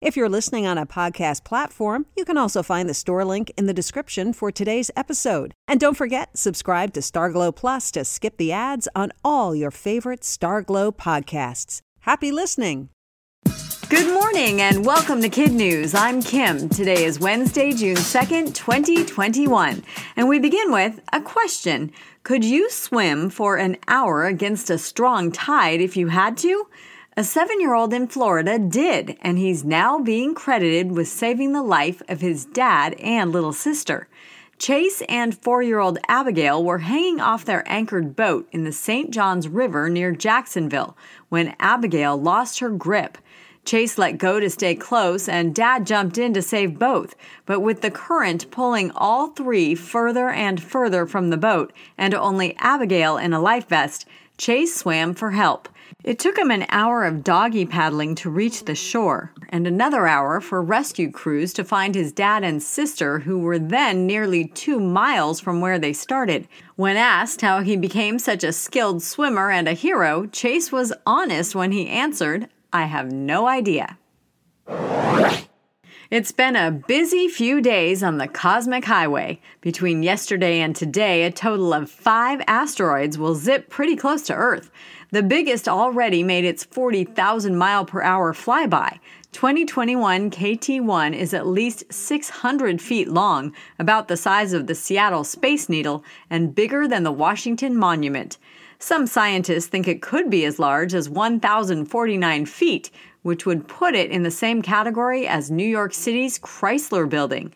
If you're listening on a podcast platform, you can also find the store link in the description for today's episode. And don't forget, subscribe to Starglow Plus to skip the ads on all your favorite Starglow podcasts. Happy listening! Good morning and welcome to Kid News. I'm Kim. Today is Wednesday, June 2nd, 2021. And we begin with a question Could you swim for an hour against a strong tide if you had to? A seven year old in Florida did, and he's now being credited with saving the life of his dad and little sister. Chase and four year old Abigail were hanging off their anchored boat in the St. Johns River near Jacksonville when Abigail lost her grip. Chase let go to stay close, and Dad jumped in to save both. But with the current pulling all three further and further from the boat, and only Abigail in a life vest, Chase swam for help. It took him an hour of doggy paddling to reach the shore, and another hour for rescue crews to find his dad and sister, who were then nearly two miles from where they started. When asked how he became such a skilled swimmer and a hero, Chase was honest when he answered, I have no idea. It's been a busy few days on the cosmic highway. Between yesterday and today, a total of five asteroids will zip pretty close to Earth. The biggest already made its 40,000 mile per hour flyby. 2021 KT1 is at least 600 feet long, about the size of the Seattle Space Needle, and bigger than the Washington Monument. Some scientists think it could be as large as 1,049 feet, which would put it in the same category as New York City's Chrysler Building.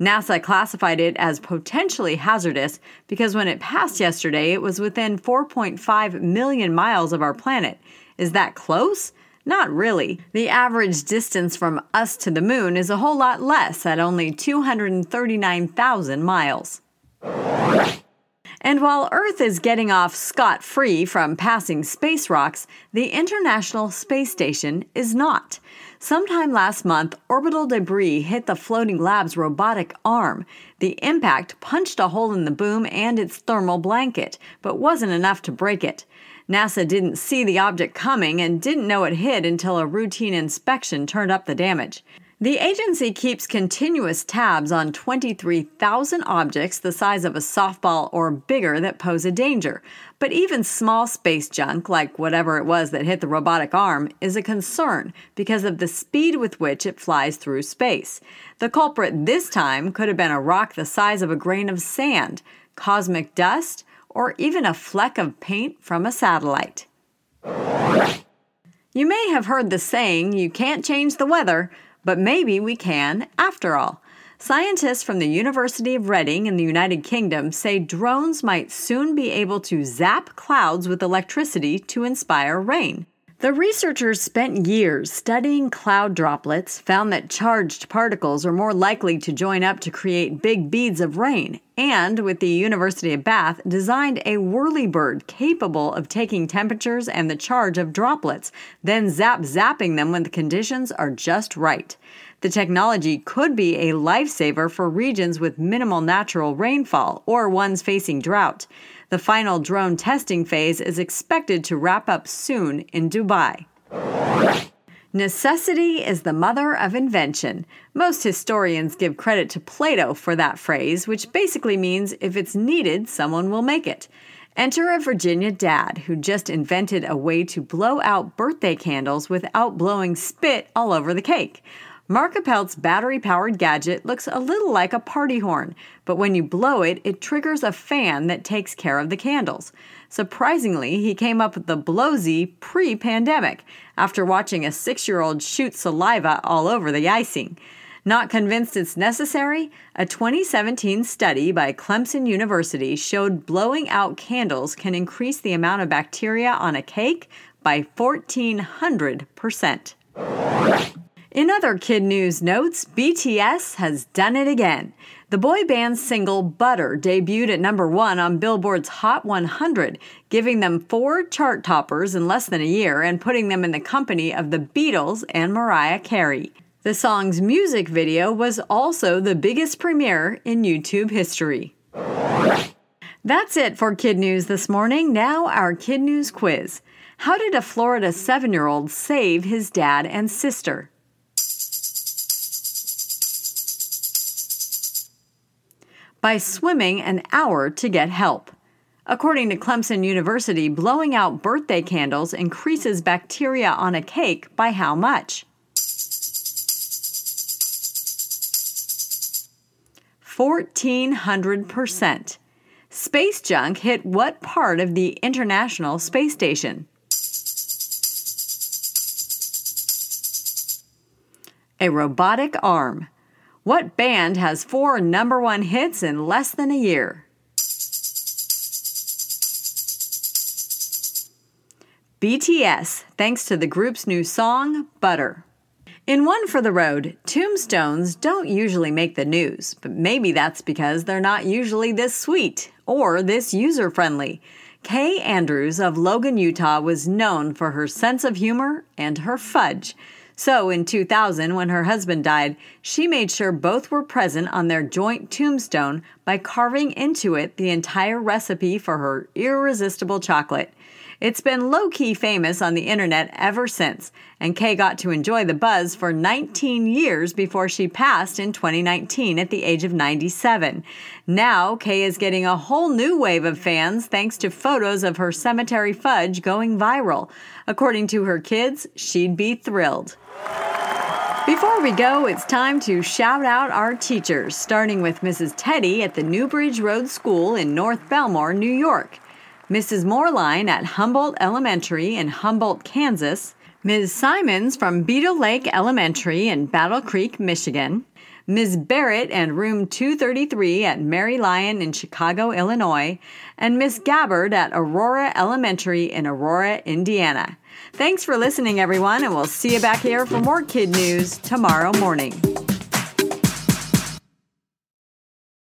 NASA classified it as potentially hazardous because when it passed yesterday, it was within 4.5 million miles of our planet. Is that close? Not really. The average distance from us to the moon is a whole lot less at only 239,000 miles. And while Earth is getting off scot free from passing space rocks, the International Space Station is not. Sometime last month, orbital debris hit the floating lab's robotic arm. The impact punched a hole in the boom and its thermal blanket, but wasn't enough to break it. NASA didn't see the object coming and didn't know it hit until a routine inspection turned up the damage. The agency keeps continuous tabs on 23,000 objects the size of a softball or bigger that pose a danger. But even small space junk, like whatever it was that hit the robotic arm, is a concern because of the speed with which it flies through space. The culprit this time could have been a rock the size of a grain of sand, cosmic dust, or even a fleck of paint from a satellite. You may have heard the saying, you can't change the weather. But maybe we can, after all. Scientists from the University of Reading in the United Kingdom say drones might soon be able to zap clouds with electricity to inspire rain. The researchers spent years studying cloud droplets, found that charged particles are more likely to join up to create big beads of rain, and with the University of Bath, designed a whirlybird capable of taking temperatures and the charge of droplets, then zap zapping them when the conditions are just right. The technology could be a lifesaver for regions with minimal natural rainfall or ones facing drought. The final drone testing phase is expected to wrap up soon in Dubai. Necessity is the mother of invention. Most historians give credit to Plato for that phrase, which basically means if it's needed, someone will make it. Enter a Virginia dad who just invented a way to blow out birthday candles without blowing spit all over the cake. Mark Appelt's battery powered gadget looks a little like a party horn, but when you blow it, it triggers a fan that takes care of the candles. Surprisingly, he came up with the Blowzy pre pandemic after watching a six year old shoot saliva all over the icing. Not convinced it's necessary? A 2017 study by Clemson University showed blowing out candles can increase the amount of bacteria on a cake by 1400%. In other kid news notes, BTS has done it again. The boy band's single Butter debuted at number one on Billboard's Hot 100, giving them four chart toppers in less than a year and putting them in the company of the Beatles and Mariah Carey. The song's music video was also the biggest premiere in YouTube history. That's it for Kid News this morning. Now, our Kid News quiz. How did a Florida seven year old save his dad and sister? By swimming an hour to get help. According to Clemson University, blowing out birthday candles increases bacteria on a cake by how much? 1400%. Space junk hit what part of the International Space Station? A robotic arm. What band has four number one hits in less than a year? BTS, thanks to the group's new song, Butter. In One for the Road, tombstones don't usually make the news, but maybe that's because they're not usually this sweet or this user friendly. Kay Andrews of Logan, Utah was known for her sense of humor and her fudge. So in 2000, when her husband died, she made sure both were present on their joint tombstone by carving into it the entire recipe for her irresistible chocolate. It's been low key famous on the internet ever since, and Kay got to enjoy the buzz for 19 years before she passed in 2019 at the age of 97. Now, Kay is getting a whole new wave of fans thanks to photos of her cemetery fudge going viral. According to her kids, she'd be thrilled. Before we go, it's time to shout out our teachers, starting with Mrs. Teddy at the Newbridge Road School in North Bellmore, New York, Mrs. Moreline at Humboldt Elementary in Humboldt, Kansas, Ms. Simons from Beadle Lake Elementary in Battle Creek, Michigan, Ms. Barrett and Room 233 at Mary Lyon in Chicago, Illinois, and Miss Gabbard at Aurora Elementary in Aurora, Indiana. Thanks for listening, everyone, and we'll see you back here for more kid news tomorrow morning.